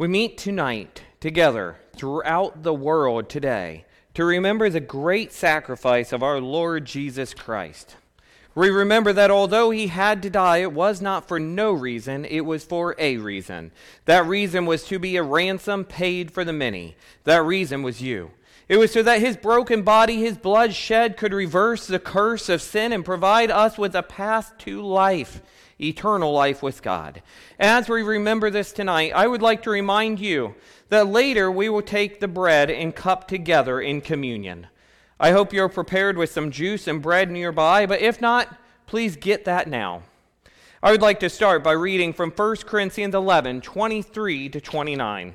We meet tonight together throughout the world today to remember the great sacrifice of our Lord Jesus Christ. We remember that although he had to die, it was not for no reason, it was for a reason. That reason was to be a ransom paid for the many. That reason was you. It was so that his broken body, his blood shed, could reverse the curse of sin and provide us with a path to life eternal life with God. As we remember this tonight, I would like to remind you that later we will take the bread and cup together in communion. I hope you're prepared with some juice and bread nearby, but if not, please get that now. I would like to start by reading from 1 Corinthians 11 23 to 29.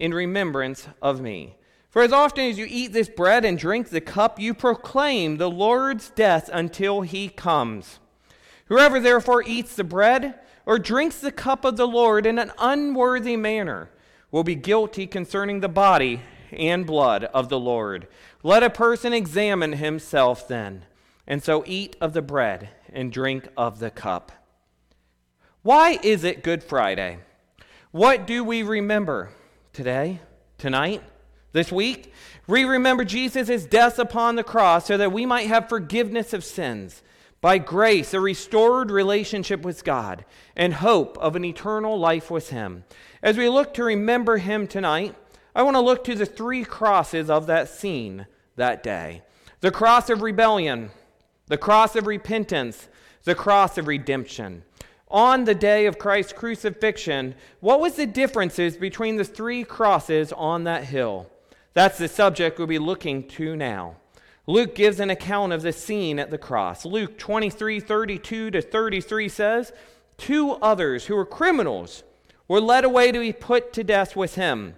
in remembrance of me. For as often as you eat this bread and drink the cup, you proclaim the Lord's death until he comes. Whoever therefore eats the bread or drinks the cup of the Lord in an unworthy manner will be guilty concerning the body and blood of the Lord. Let a person examine himself then, and so eat of the bread and drink of the cup. Why is it Good Friday? What do we remember today, tonight, this week? We remember Jesus' death upon the cross so that we might have forgiveness of sins by grace, a restored relationship with God, and hope of an eternal life with Him. As we look to remember Him tonight, I want to look to the three crosses of that scene that day the cross of rebellion, the cross of repentance, the cross of redemption. On the day of Christ's crucifixion, what was the differences between the three crosses on that hill? That's the subject we'll be looking to now. Luke gives an account of the scene at the cross. Luke 23 32 to 33 says, Two others who were criminals were led away to be put to death with him.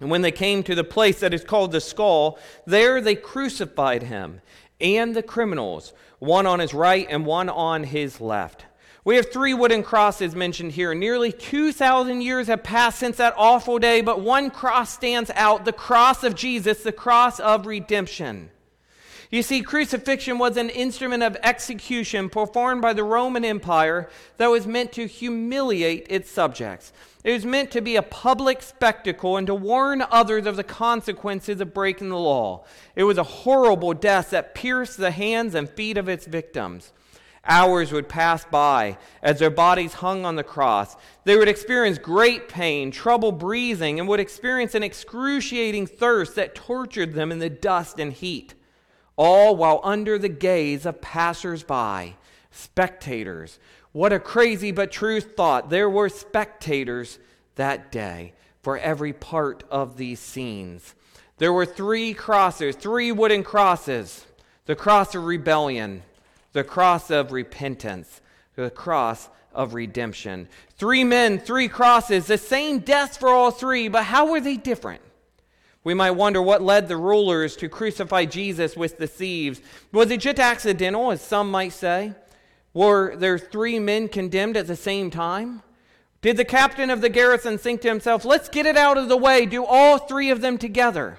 And when they came to the place that is called the skull, there they crucified him and the criminals, one on his right and one on his left. We have three wooden crosses mentioned here. Nearly 2,000 years have passed since that awful day, but one cross stands out the cross of Jesus, the cross of redemption. You see, crucifixion was an instrument of execution performed by the Roman Empire that was meant to humiliate its subjects. It was meant to be a public spectacle and to warn others of the consequences of breaking the law. It was a horrible death that pierced the hands and feet of its victims. Hours would pass by as their bodies hung on the cross. They would experience great pain, trouble breathing, and would experience an excruciating thirst that tortured them in the dust and heat all while under the gaze of passers-by, spectators. What a crazy but true thought. There were spectators that day for every part of these scenes. There were three crosses, three wooden crosses the cross of rebellion, the cross of repentance, the cross of redemption. Three men, three crosses, the same death for all three, but how were they different? We might wonder what led the rulers to crucify Jesus with the thieves. Was it just accidental, as some might say? Were there three men condemned at the same time? Did the captain of the garrison think to himself, let's get it out of the way, do all three of them together?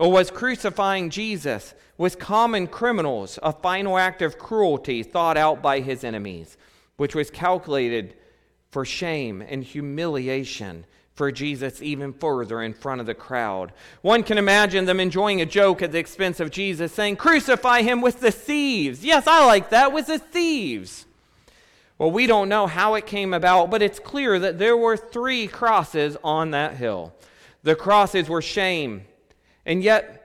Or was crucifying Jesus with common criminals a final act of cruelty thought out by his enemies, which was calculated for shame and humiliation for Jesus even further in front of the crowd. One can imagine them enjoying a joke at the expense of Jesus, saying, Crucify him with the thieves. Yes, I like that, with the thieves. Well, we don't know how it came about, but it's clear that there were three crosses on that hill. The crosses were shame, and yet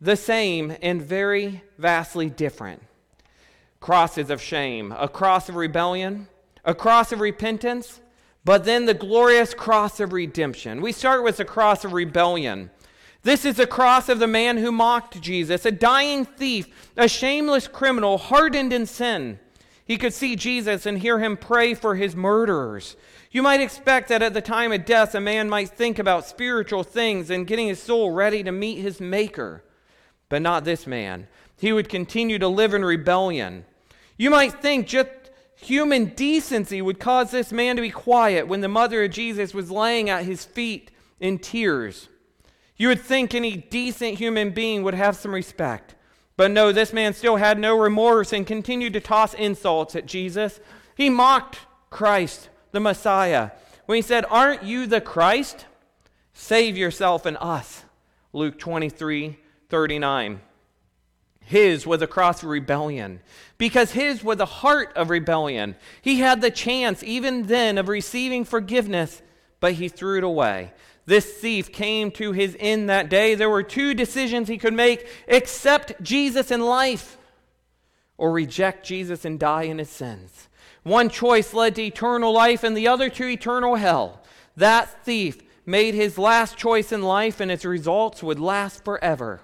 the same and very vastly different. Crosses of shame, a cross of rebellion, a cross of repentance, but then the glorious cross of redemption. We start with the cross of rebellion. This is the cross of the man who mocked Jesus, a dying thief, a shameless criminal, hardened in sin. He could see Jesus and hear him pray for his murderers. You might expect that at the time of death, a man might think about spiritual things and getting his soul ready to meet his Maker. But not this man. He would continue to live in rebellion. You might think just human decency would cause this man to be quiet when the mother of Jesus was laying at his feet in tears. You would think any decent human being would have some respect. But no, this man still had no remorse and continued to toss insults at Jesus. He mocked Christ, the Messiah, when he said, Aren't you the Christ? Save yourself and us. Luke 23 39. His was a cross of rebellion because his was the heart of rebellion. He had the chance, even then, of receiving forgiveness, but he threw it away. This thief came to his end that day. There were two decisions he could make accept Jesus in life or reject Jesus and die in his sins. One choice led to eternal life and the other to eternal hell. That thief made his last choice in life and its results would last forever.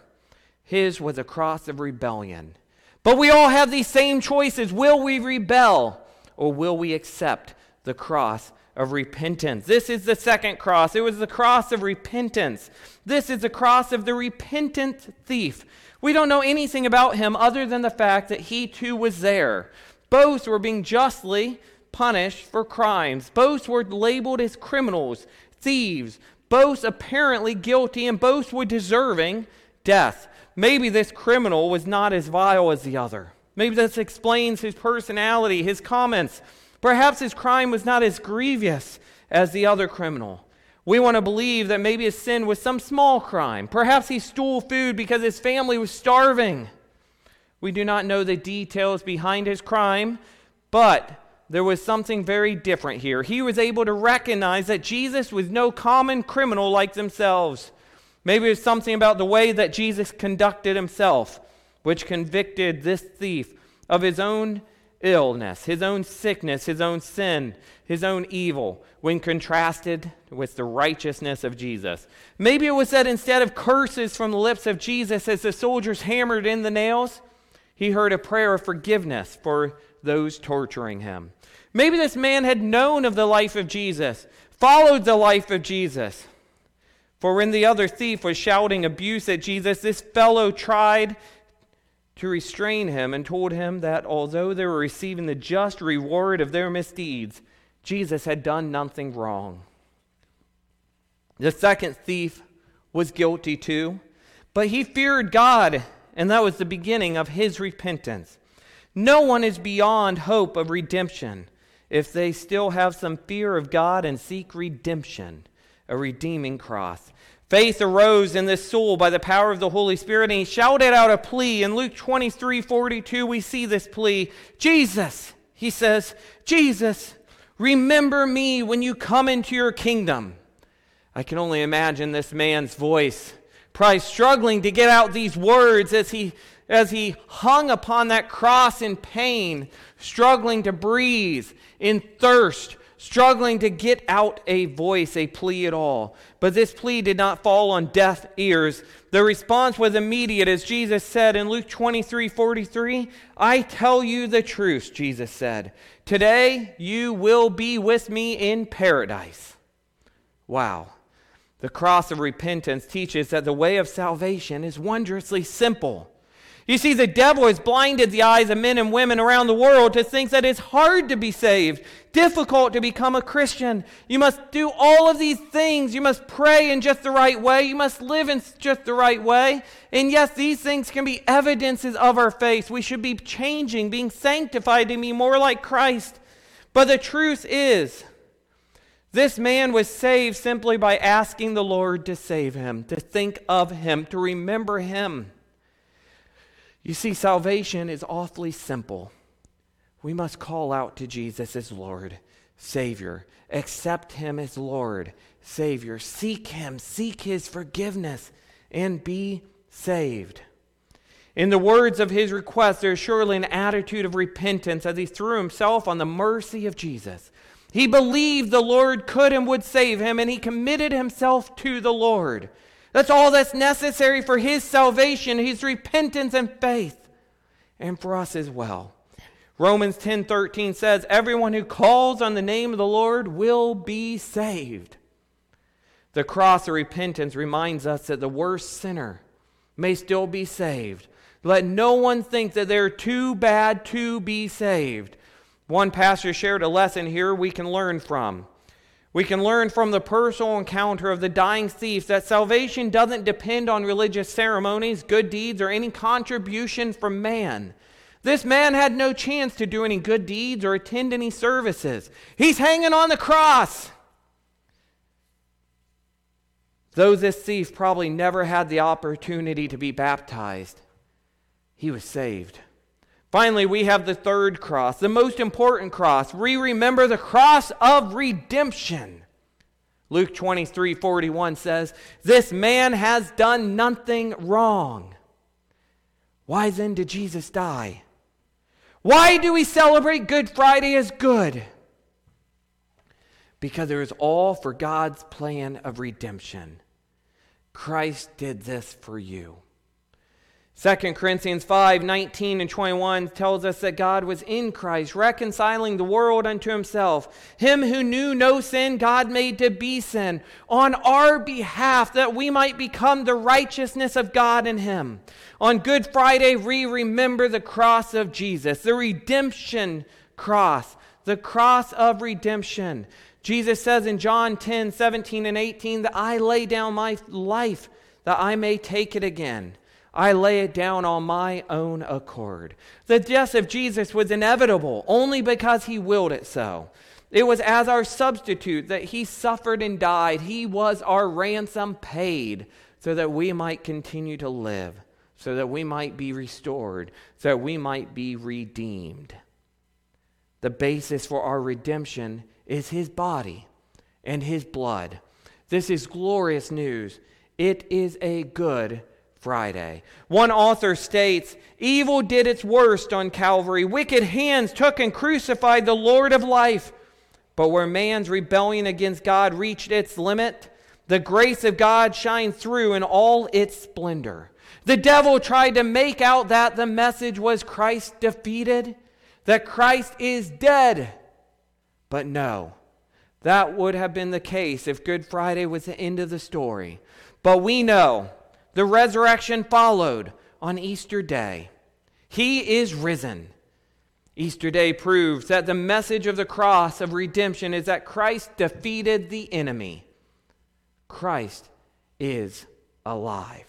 His was a cross of rebellion. But we all have these same choices. Will we rebel or will we accept the cross of repentance. This is the second cross. It was the cross of repentance. This is the cross of the repentant thief. We don't know anything about him other than the fact that he too was there. Both were being justly punished for crimes. Both were labeled as criminals, thieves, both apparently guilty, and both were deserving death. Maybe this criminal was not as vile as the other. Maybe this explains his personality, his comments. Perhaps his crime was not as grievous as the other criminal. We want to believe that maybe his sin was some small crime. Perhaps he stole food because his family was starving. We do not know the details behind his crime, but there was something very different here. He was able to recognize that Jesus was no common criminal like themselves. Maybe it was something about the way that Jesus conducted himself, which convicted this thief of his own illness, his own sickness, his own sin, his own evil, when contrasted with the righteousness of Jesus. Maybe it was that instead of curses from the lips of Jesus as the soldiers hammered in the nails, he heard a prayer of forgiveness for those torturing him. Maybe this man had known of the life of Jesus, followed the life of Jesus. For when the other thief was shouting abuse at Jesus, this fellow tried to restrain him and told him that although they were receiving the just reward of their misdeeds, Jesus had done nothing wrong. The second thief was guilty too, but he feared God, and that was the beginning of his repentance. No one is beyond hope of redemption if they still have some fear of God and seek redemption, a redeeming cross. Faith arose in this soul by the power of the Holy Spirit, and he shouted out a plea. In Luke 23 42, we see this plea Jesus, he says, Jesus, remember me when you come into your kingdom. I can only imagine this man's voice, probably struggling to get out these words as he, as he hung upon that cross in pain, struggling to breathe in thirst, struggling to get out a voice, a plea at all. But this plea did not fall on deaf ears. The response was immediate, as Jesus said in Luke 23 43. I tell you the truth, Jesus said. Today you will be with me in paradise. Wow. The cross of repentance teaches that the way of salvation is wondrously simple. You see, the devil has blinded the eyes of men and women around the world to think that it's hard to be saved, difficult to become a Christian. You must do all of these things. You must pray in just the right way. You must live in just the right way. And yes, these things can be evidences of our faith. We should be changing, being sanctified to be more like Christ. But the truth is, this man was saved simply by asking the Lord to save him, to think of him, to remember him. You see, salvation is awfully simple. We must call out to Jesus as Lord, Savior, accept Him as Lord, Savior, seek Him, seek His forgiveness, and be saved. In the words of his request, there is surely an attitude of repentance as he threw himself on the mercy of Jesus. He believed the Lord could and would save him, and he committed himself to the Lord. That's all that's necessary for his salvation, his repentance and faith, and for us as well. Romans 10:13 says, "Everyone who calls on the name of the Lord will be saved." The cross of repentance reminds us that the worst sinner may still be saved. Let no one think that they're too bad to be saved. One pastor shared a lesson here we can learn from. We can learn from the personal encounter of the dying thief that salvation doesn't depend on religious ceremonies, good deeds, or any contribution from man. This man had no chance to do any good deeds or attend any services. He's hanging on the cross. Though this thief probably never had the opportunity to be baptized, he was saved. Finally, we have the third cross, the most important cross. We remember the cross of redemption. Luke 23 41 says, This man has done nothing wrong. Why then did Jesus die? Why do we celebrate Good Friday as good? Because it was all for God's plan of redemption. Christ did this for you. 2 Corinthians 5 19 and 21 tells us that God was in Christ, reconciling the world unto himself. Him who knew no sin, God made to be sin on our behalf, that we might become the righteousness of God in him. On Good Friday, we remember the cross of Jesus, the redemption cross, the cross of redemption. Jesus says in John 10 17 and 18 that I lay down my life that I may take it again. I lay it down on my own accord. The death of Jesus was inevitable only because he willed it so. It was as our substitute that he suffered and died. He was our ransom paid so that we might continue to live, so that we might be restored, so that we might be redeemed. The basis for our redemption is his body and his blood. This is glorious news. It is a good Friday. One author states Evil did its worst on Calvary. Wicked hands took and crucified the Lord of life. But where man's rebellion against God reached its limit, the grace of God shined through in all its splendor. The devil tried to make out that the message was Christ defeated, that Christ is dead. But no, that would have been the case if Good Friday was the end of the story. But we know the resurrection followed on Easter Day. He is risen. Easter Day proves that the message of the cross of redemption is that Christ defeated the enemy. Christ is alive.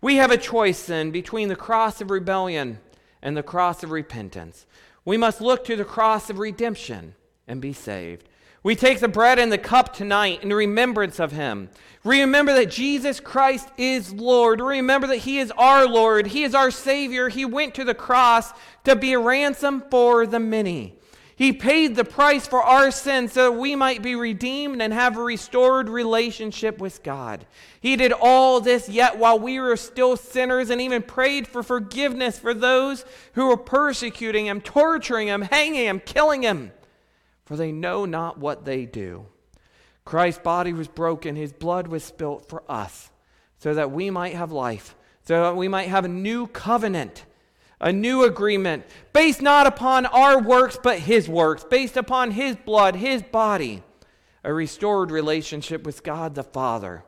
We have a choice then between the cross of rebellion and the cross of repentance. We must look to the cross of redemption and be saved. We take the bread and the cup tonight in remembrance of him. Remember that Jesus Christ is Lord. Remember that he is our Lord. He is our Savior. He went to the cross to be a ransom for the many. He paid the price for our sins so that we might be redeemed and have a restored relationship with God. He did all this yet while we were still sinners and even prayed for forgiveness for those who were persecuting him, torturing him, hanging him, killing him for they know not what they do. Christ's body was broken, his blood was spilt for us, so that we might have life, so that we might have a new covenant, a new agreement, based not upon our works, but his works, based upon his blood, his body, a restored relationship with God the Father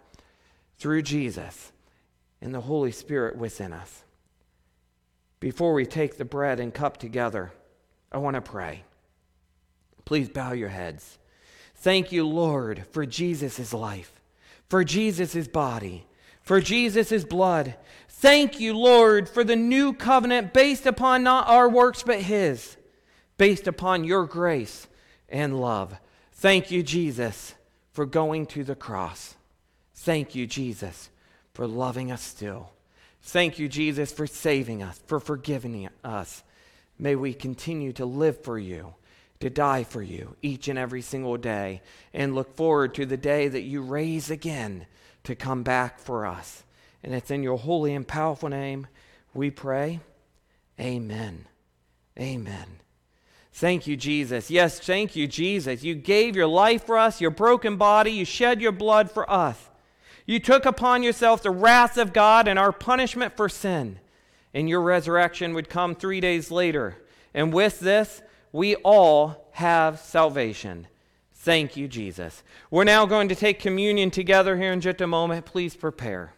through Jesus and the Holy Spirit within us. Before we take the bread and cup together, I want to pray. Please bow your heads. Thank you, Lord, for Jesus' life, for Jesus' body, for Jesus' blood. Thank you, Lord, for the new covenant based upon not our works but His, based upon your grace and love. Thank you, Jesus, for going to the cross. Thank you, Jesus, for loving us still. Thank you, Jesus, for saving us, for forgiving us. May we continue to live for you to die for you each and every single day and look forward to the day that you raise again to come back for us. And it's in your holy and powerful name we pray. Amen. Amen. Thank you, Jesus. Yes, thank you, Jesus. You gave your life for us, your broken body. You shed your blood for us. You took upon yourself the wrath of God and our punishment for sin. And your resurrection would come three days later And with this, we all have salvation. Thank you, Jesus. We're now going to take communion together here in just a moment. Please prepare.